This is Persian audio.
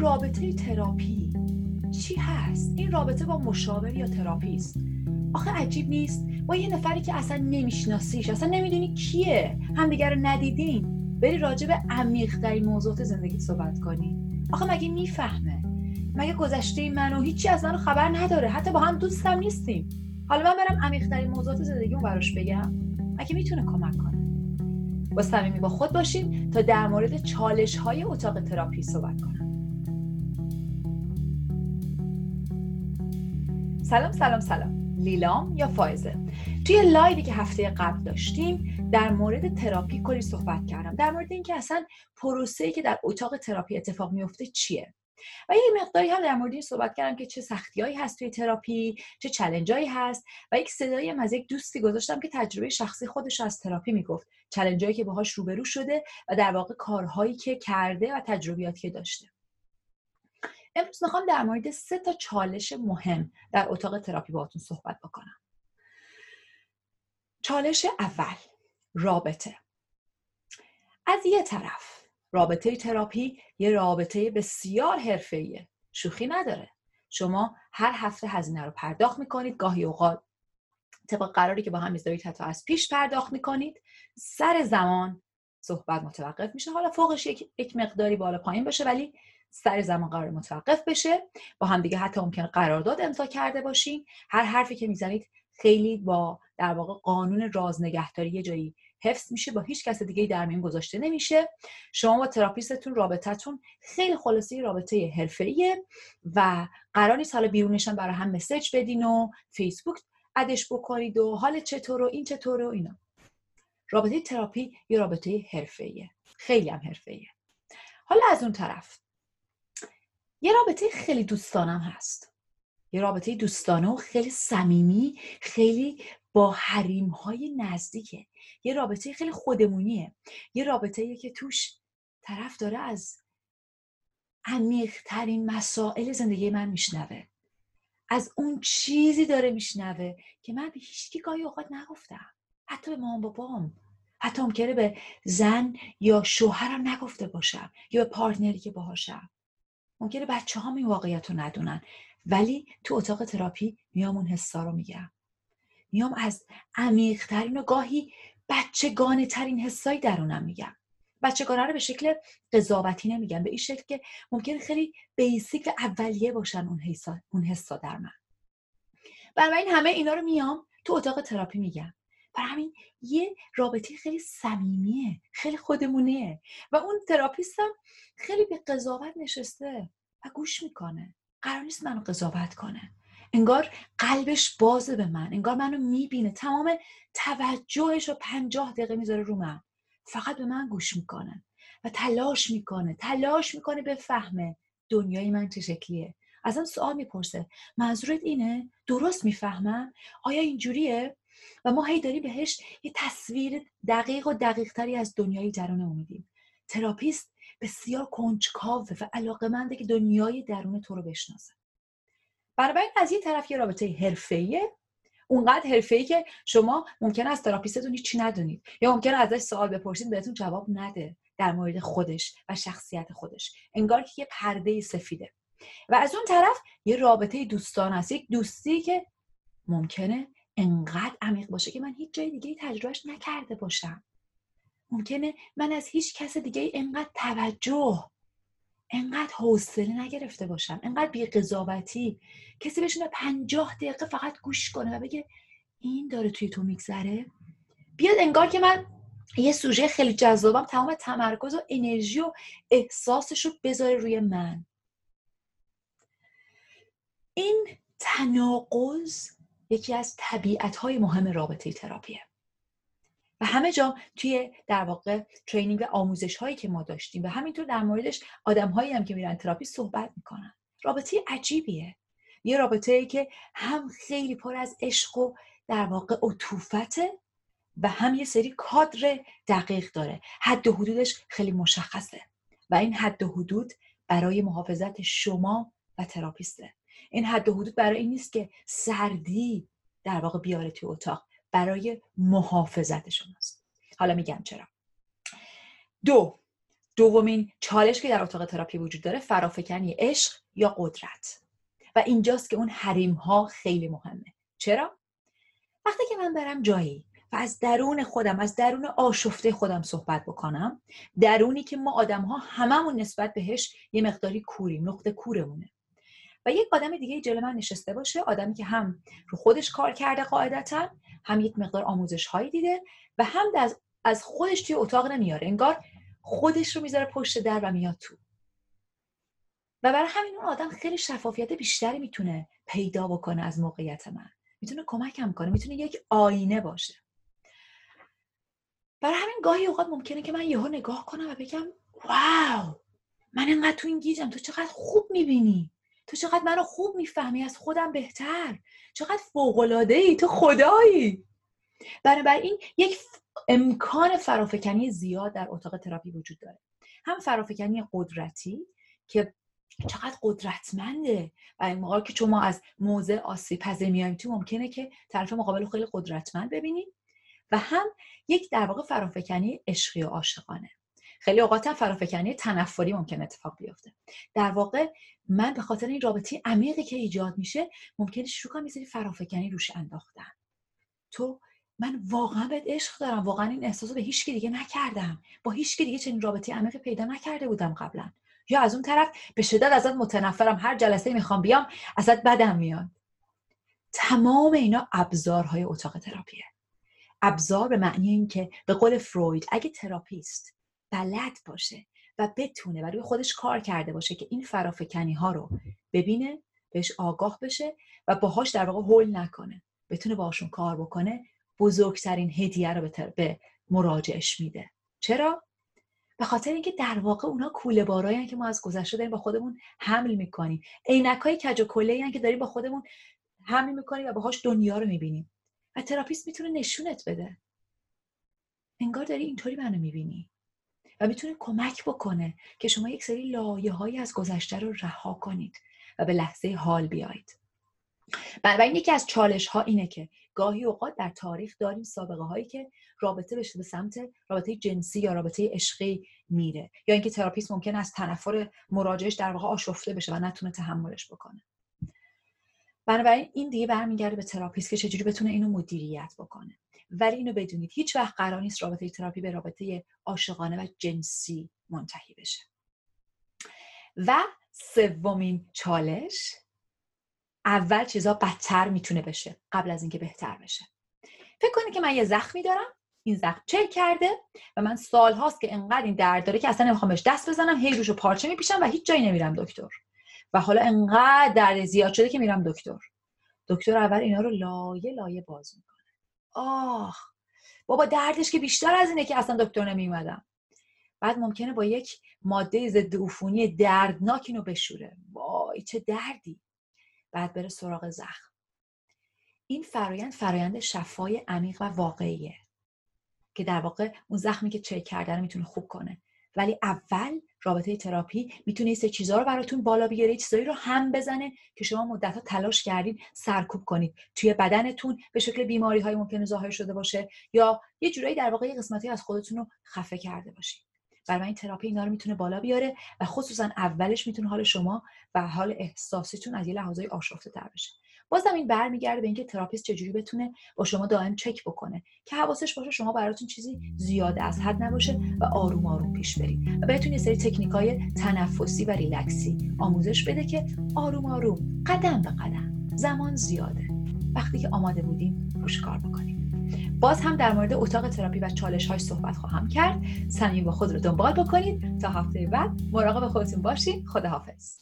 رابطه تراپی چی هست؟ این رابطه با مشاور یا تراپیست آخه عجیب نیست. با یه نفری که اصلا نمیشناسیش اصلا نمی‌دونی کیه. همدیگه رو ندیدین بری راجع به عمیقترین موضوعات زندگی صحبت کنی. آخه مگه می‌فهمه؟ مگه گذشته منو هیچی از منو خبر نداره. حتی با هم دوستم نیستیم. حالا من برم عمیقترین موضوعات زندگیمو براش بگم. مگه می‌تونه کمک کنه؟ با صمیمی با خود باشیم تا در مورد چالش های اتاق تراپی صحبت کنم سلام سلام سلام. لیلام یا فایزه توی لایوی که هفته قبل داشتیم در مورد تراپی کلی صحبت کردم. در مورد اینکه اصلا پروسه‌ای که در اتاق تراپی اتفاق میفته چیه؟ و یه مقداری هم در مورد این صحبت کردم که چه سختیایی هست توی تراپی چه challenge ایی هست و یک صدایی هم از یک دوستی گذاشتم که تجربه شخصی خودش از تراپی می‌گفت. چلنجایی که باهاش روبرو شده و در واقع کارهایی که کرده و تجربیاتی که داشته. امروز می‌خوام در مورد سه تا چالش مهم در اتاق تراپی باهاتون صحبت بکنم. چالش اول رابطه. از یه طرف رابطه تراپی یه رابطه بسیار حرفه‌ایه. شوخی نداره. شما هر هفته هزینه رو پرداخت می‌کنید گاهی اوقات طبق قراری که با هم می‌ذارید حتی از پیش پرداخت می‌کنید سر زمان صحبت متوقف میشه. حالا فوقش یک, یک مقداری بالا پایین باشه ولی سر زمان قرار متوقف بشه. با هم دیگه حتی ممکنه قرارداد امضا کرده باشین. هر حرفی که می‌زنید خیلی با در واقع قانون راز نگهداری یه جایی حفظ میشه. با هیچ کس دیگه در میون گذاشته نمیشه. شما با تراپیستتون رابطتون خیلی خلاصه رابطه حرفه‌ایه و قرار نیست حالا بیرونشان برای هم مسج بدین و فیسبوک ادش بکنید و حال چطور و این چطور و اینا. رابطه تراپی یه رابطه حرفه‌ایه. خیلی هم حرفه‌ایه. حالا از اون طرف یه رابطه خیلی دوستانم هست. یه رابطه دوستانه و خیلی صمیمی خیلی با حریم های نزدیکه. یه رابطه خیلی خودمونیه. یه رابطه که توش طرف داره از عمیقترین مسائل زندگی من میشنوه. از اون چیزی داره میشنوه که من به هیچکی گاهی اوقات نگفتم. حتی به مامان بابام. حتی ممکنه به زن یا شوهرم نگفته باشم یا به پارتنری که باهاشم. ممکنه بچه ها این واقعیت رو ندونن. ولی تو اتاق تراپی میام اون حسا رو میگم میام از عمیقترین و گاهی بچگانه ترین حسایی درونم میگم. بچگانه رو به شکل قضاوتی نمیگم. به این شکل که ممکنه خیلی بیسیک و اولیه باشن اون حسا, اون حسا در من. این همه اینا رو میام تو اتاق تراپی میگم. برای همین یه رابطه خیلی صمیمیه خیلی خودمونه و اون تراپیستم خیلی به قضاوت نشسته و گوش می‌کنه. قرار نیست منو قضاوت کنه. انگار قلبش بازه به من انگار منو می‌بینه. تمام توجهش رو پنجاه دقیقه می‌ذاره رو من. فقط به من گوش می‌کنه و تلاش می‌کنه تلاش می‌کنه بفهمه دنیای من چه شکلیه. ازم سوال می‌پرسه. منظورت اینه؟ درست می‌فهمم؟ آیا اینجوریه؟ و ما هی داریم بهش یه تصویر دقیق و دقیق تری از دنیای درون میدیم. تراپیست بسیار کنجکاوه و علاقمنده که دنیای درون تو رو بشناسه. بنابراین از یه طرف یه رابطه حرفه‌ایه. اونقدر حرفه‌ای که شما ممکن است تراپیستتون هیچی ندونید یا ممکن ازش سوال بپرسید بهتون جواب نده در مورد خودش و شخصیت خودش. انگار که یه پرده سفیده. و از اون طرف یه رابطه دوستان است. یک دوستی که ممکنه انقدر عمیق باشه که من هیچ جای دیگه تجربهش نکرده باشم. ممکنه من از هیچ کس دیگه انقدر توجه انقدر حوصله نگرفته باشم انقدر بی قضاوتی کسی بشینه پنجاه دقیقه فقط گوش کنه و بگه این داره توی تو میگذره؟ بیاد انگار که من یه سوژه خیلی جذابم تمام تمرکز و انرژی و احساسش رو بذاره روی من. این تناقض یکی از طبیعت های مهم رابطه تراپیه. و همه جا توی در واقع ترینینگ و آموزش هایی که ما داشتیم و همینطور در موردش آدم هایی هم که میرن تراپی صحبت می‌کنن. رابطه عجیبیه. یه رابطه ای که هم خیلی پر از عشق و در واقع عطوفته و هم یه سری کادر دقیق داره. حد و حدودش خیلی مشخصه و این حد و حدود برای محافظت شما و تراپیسته. این حد و حدود برای این نیست که سردی در واقع بیاره توی اتاق. برای محافظت شماست. حالا میگم چرا. دو. دومین چالش که در اتاق تراپی وجود داره فرافکنی عشق یا قدرت. و اینجاست که اون حریم ها خیلی مهمه. چرا؟ وقتی که من برم جایی و از درون خودم از درون آشفته خودم صحبت بکنم درونی که ما آدم ها هممون نسبت بهش یه مقداری کوریم نقطه کورمونه. و یک آدم دیگه جلو من نشسته باشه آدمی که هم رو خودش کار کرده قاعدتا هم یک مقدار آموزش هایی دیده و هم از, از خودش توی اتاق نمیاره. انگار خودش رو می‌ذاره پشت در و میاد تو. و برای همین اون آدم خیلی شفافیت بیشتری می‌تونه پیدا بکنه از موقعیت من. می‌تونه کمکم کنه می‌تونه یک آینه باشه. برای همین گاهی اوقات ممکنه که من یهو نگاه کنم و بگم واو! من انقدر تو این گیجم تو چقدر خوب می‌بینی! تو چقدر منو خوب می‌فهمی از خودم بهتر. چقدر فوقلاده ای تو خدایی. بنابراین یک امکان فرافکنی زیاد در اتاق تراپی وجود داره. هم فرافکنی قدرتی که چقدر قدرتمنده و این موقع که شما از موضع آسیب پذیر میایم تو ممکنه که طرف مقابل خیلی قدرتمند ببینید و هم یک در واقع فرافکنی عشقی و عاشقانه. خیلی اوقات هم فرافکنی تنفری ممکن اتفاق بیفته. در واقع من به خاطر این رابطه عمیقی که ایجاد میشه ممکنه شروع کنم یه فرافکنی روش انداختن. تو من واقعا بهت عشق دارم. واقعا این احساس به هیچ دیگه نکردم. با هیچ دیگه چنین رابطه عمیقی پیدا نکرده بودم قبلا. یا از اون طرف به شدت ازت متنفرم. هر جلسه می‌خوام بیام ازت بدم میاد. تمام اینا ابزارهای اتاق تراپیه. ابزار به معنی این که به قول فروید اگه تراپیست بلد باشه و بتونه و روی خودش کار کرده باشه که این فرافکنی ها رو ببینه بهش آگاه بشه و باهاش در واقع هول نکنه. بتونه باشون کار بکنه بزرگترین هدیه رو به مراجعش میده. چرا؟ به خاطر اینکه در واقع اونا کوله بارایی که ما از گذشته داریم با خودمون حمل می‌کنیم. عینک های کج و کله که داریم با خودمون حمل می‌کنیم و باهاش دنیا رو می‌بینیم. و تراپیست می‌تونه نشونت بده. انگار داری اینطوری منو می‌بینی. و می‌تونه کمک بکنه که شما یک سری لایه هایی از گذشته رو رها کنید و به لحظه حال بیایید. بنابراین یکی از چالش ها اینه که گاهی اوقات در تاریخ داریم سابقه هایی که رابطه به سمت رابطه جنسی یا رابطه عشقی میره یا اینکه تراپیست ممکن از تنفر مراجعش در واقع آشفته بشه و نتونه تحملش بکنه. بنابراین این دیگه برمیگرده به تراپیست که چجوری بتونه اینو مدیریت بکنه. ولی اینو بدونید هیچ وقت قرار نیست رابطه تراپی به رابطه عاشقانه و جنسی منتهی بشه. و سومین چالش اول چیزا بدتر می‌تونه بشه قبل از اینکه بهتر بشه. فکر کنید که من یه زخمی دارم این زخم چه کرده و من سال هاست که انقدر این درد داره که اصلا نمی‌خوام بهش دست بزنم هی روشو پارچه میپیشم و هیچ جایی نمیرم دکتر. و حالا انقدر درد زیاد شده که میرم دکتر. دکتر اول اینا رو لایه لایه باز می‌کنه. آه بابا دردش که بیشتر از اینه که اصلا دکتر نمیومدم بعد ممکنه با یک ماده ضد عفونی دردناک اینو بشوره. وای چه دردی. بعد بره سراغ زخم. این فرایند فرایند شفای عمیق و واقعیه که در واقع اون زخمی که چک کرده رو می‌تونه خوب کنه. ولی اول رابطه تراپی می‌تونه سه چیزها رو براتون بالا بیاره چیزایی رو هم بزنه که شما مدتها تلاش کردید سرکوب کنید. توی بدنتون به شکل بیماری های ممکنه ظاهر شده باشه یا یه جورایی در واقع قسمتی از خودتون رو خفه کرده باشید برای این تراپی اینا رو می‌تونه بالا بیاره و خصوصا اولش می‌تونه حال شما و حال احساسیتون از یه لحاظای آشفته تر بشه. بازم این برمیگرده به اینکه تراپیست چجوری بتونه با شما دائم چک بکنه که حواسش باشه شما براتون چیزی زیاده از حد نباشه و آروم آروم پیش برید و بهتون یه سری تکنیک های تنفسی و ریلکسی آموزش بده که آروم آروم قدم به قدم زمان زیاده. وقتی که آماده بودیم روش کار بکنیم. باز هم در مورد اتاق تراپی و چالش های صحبت خواهم کرد. صمیم با خود رو دنبال بکنید. تا هفته بعد مراقب خودتون باشید خداحافظ.